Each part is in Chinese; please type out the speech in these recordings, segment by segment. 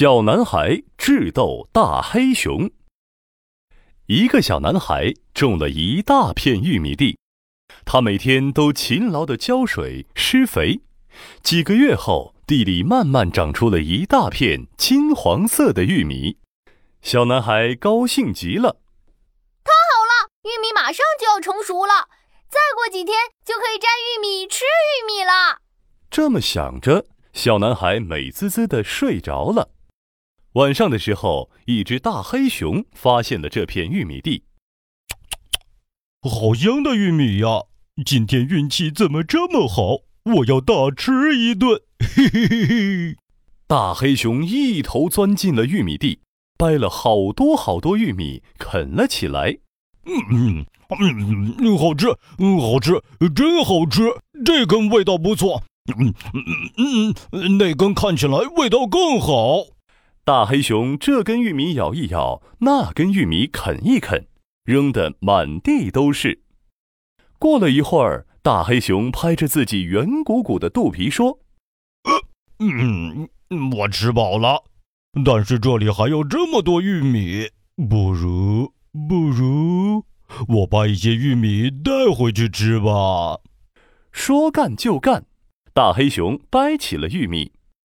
小男孩智斗大黑熊。一个小男孩种了一大片玉米地，他每天都勤劳地浇水施肥。几个月后，地里慢慢长出了一大片金黄色的玉米。小男孩高兴极了，太好了！玉米马上就要成熟了，再过几天就可以摘玉米吃玉米了。这么想着，小男孩美滋滋地睡着了。晚上的时候，一只大黑熊发现了这片玉米地。好香的玉米呀！今天运气怎么这么好？我要大吃一顿！嘿嘿嘿嘿！大黑熊一头钻进了玉米地，掰了好多好多玉米啃了起来。嗯嗯嗯，好吃，嗯好吃，真好吃！这根味道不错。嗯嗯嗯，那根看起来味道更好。大黑熊这根玉米咬一咬，那根玉米啃一啃，扔得满地都是。过了一会儿，大黑熊拍着自己圆鼓鼓的肚皮说：“嗯，我吃饱了，但是这里还有这么多玉米，不如不如我把一些玉米带回去吃吧。”说干就干，大黑熊掰起了玉米。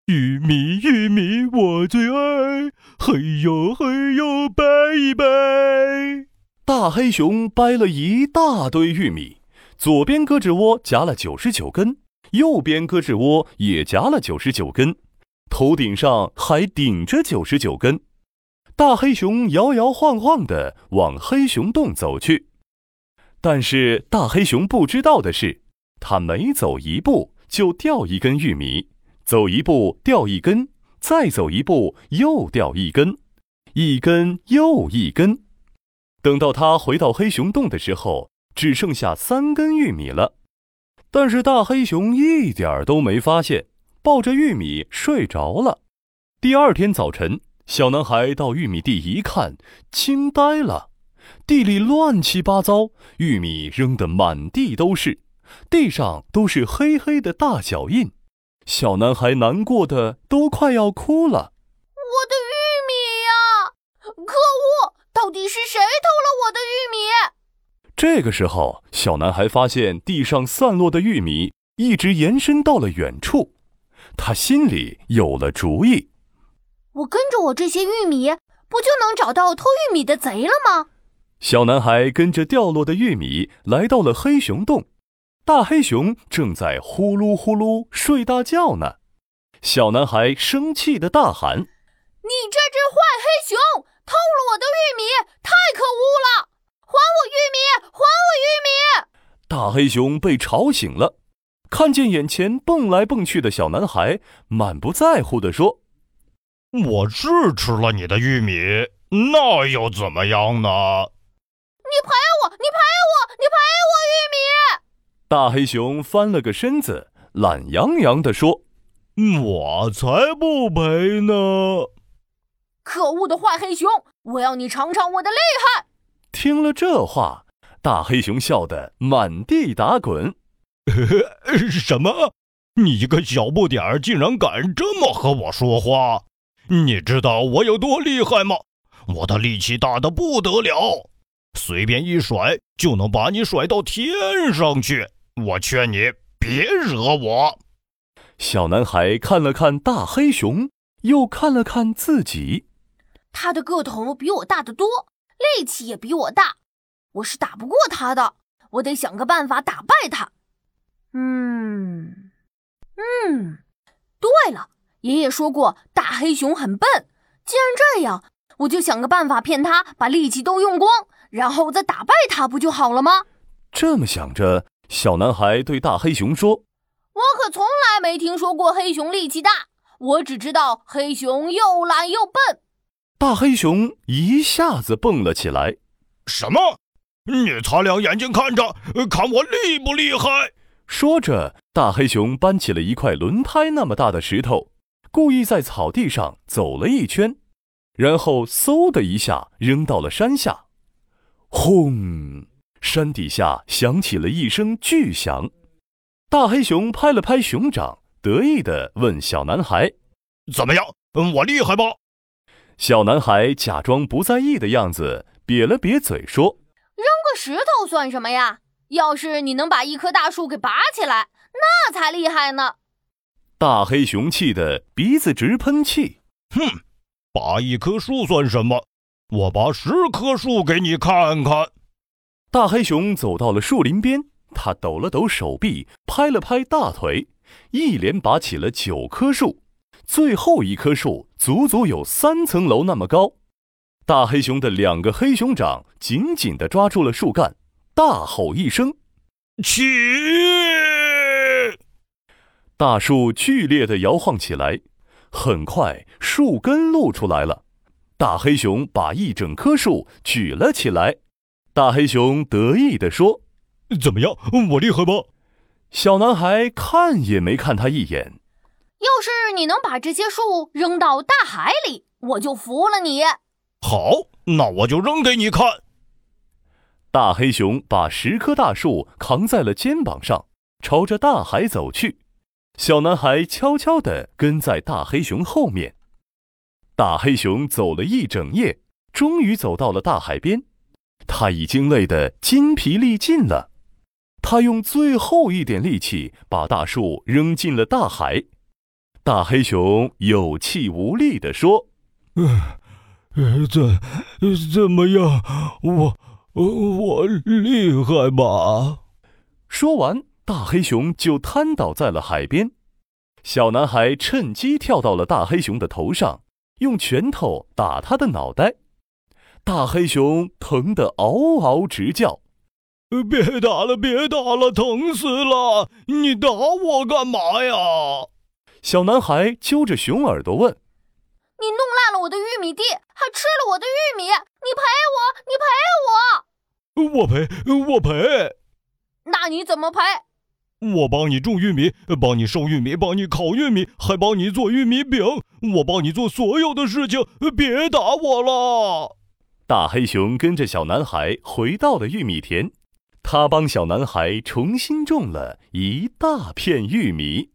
玉米，玉米，我最爱。嘿呦，嘿呦，掰一掰。大黑熊掰了一大堆玉米，左边胳肢窝夹了九十九根，右边胳肢窝也夹了九十九根，头顶上还顶着九十九根。大黑熊摇摇晃晃地往黑熊洞走去，但是大黑熊不知道的是，他每走一步就掉一根玉米。走一步掉一根，再走一步又掉一根，一根又一根。等到他回到黑熊洞的时候，只剩下三根玉米了。但是大黑熊一点儿都没发现，抱着玉米睡着了。第二天早晨，小男孩到玉米地一看，惊呆了：地里乱七八糟，玉米扔得满地都是，地上都是黑黑的大脚印。小男孩难过的都快要哭了。我的玉米呀！可恶，到底是谁偷了我的玉米？这个时候，小男孩发现地上散落的玉米一直延伸到了远处，他心里有了主意。我跟着我这些玉米，不就能找到偷玉米的贼了吗？小男孩跟着掉落的玉米来到了黑熊洞。大黑熊正在呼噜呼噜睡大觉呢，小男孩生气的大喊：“你这只坏黑熊，偷了我的玉米，太可恶了！还我玉米，还我玉米！”大黑熊被吵醒了，看见眼前蹦来蹦去的小男孩，满不在乎地说：“我是吃了你的玉米，那又怎么样呢？”你赔我！你赔我！你赔我玉米！大黑熊翻了个身子，懒洋洋地说：“我才不赔呢！”可恶的坏黑熊，我要你尝尝我的厉害！听了这话，大黑熊笑得满地打滚。什么？你一个小不点儿，竟然敢这么和我说话？你知道我有多厉害吗？我的力气大的不得了，随便一甩就能把你甩到天上去。我劝你别惹我。小男孩看了看大黑熊，又看了看自己。他的个头比我大得多，力气也比我大，我是打不过他的。我得想个办法打败他。嗯，嗯，对了，爷爷说过大黑熊很笨。既然这样，我就想个办法骗他把力气都用光，然后再打败他，不就好了吗？这么想着。小男孩对大黑熊说：“我可从来没听说过黑熊力气大，我只知道黑熊又懒又笨。”大黑熊一下子蹦了起来：“什么？你擦亮眼睛看着，看我厉不厉害！”说着，大黑熊搬起了一块轮胎那么大的石头，故意在草地上走了一圈，然后嗖的一下扔到了山下，轰！山底下响起了一声巨响，大黑熊拍了拍熊掌，得意地问小男孩：“怎么样？嗯，我厉害吧？小男孩假装不在意的样子，瘪了瘪嘴说：“扔个石头算什么呀？要是你能把一棵大树给拔起来，那才厉害呢！”大黑熊气得鼻子直喷气。哼，拔一棵树算什么？我拔十棵树给你看看。大黑熊走到了树林边，他抖了抖手臂，拍了拍大腿，一连拔起了九棵树。最后一棵树足足有三层楼那么高，大黑熊的两个黑熊掌紧紧地抓住了树干，大吼一声：“起！”大树剧烈地摇晃起来，很快树根露出来了。大黑熊把一整棵树举了起来。大黑熊得意地说：“怎么样，我厉害吧？”小男孩看也没看他一眼。要是你能把这些树扔到大海里，我就服了你。好，那我就扔给你看。大黑熊把十棵大树扛在了肩膀上，朝着大海走去。小男孩悄悄地跟在大黑熊后面。大黑熊走了一整夜，终于走到了大海边。他已经累得筋疲力尽了。他用最后一点力气把大树扔进了大海。大黑熊有气无力地说：“呃，怎怎么样？我我厉害吧？”说完，大黑熊就瘫倒在了海边。小男孩趁机跳到了大黑熊的头上，用拳头打他的脑袋。大黑熊疼得嗷嗷直叫：“别打了，别打了，疼死了！你打我干嘛呀？”小男孩揪着熊耳朵问：“你弄烂了我的玉米地，还吃了我的玉米，你赔我！你赔我！我赔！我赔！那你怎么赔？我帮你种玉米，帮你收玉米，帮你烤玉米，还帮你做玉米饼。我帮你做所有的事情，别打我了！”大黑熊跟着小男孩回到了玉米田，他帮小男孩重新种了一大片玉米。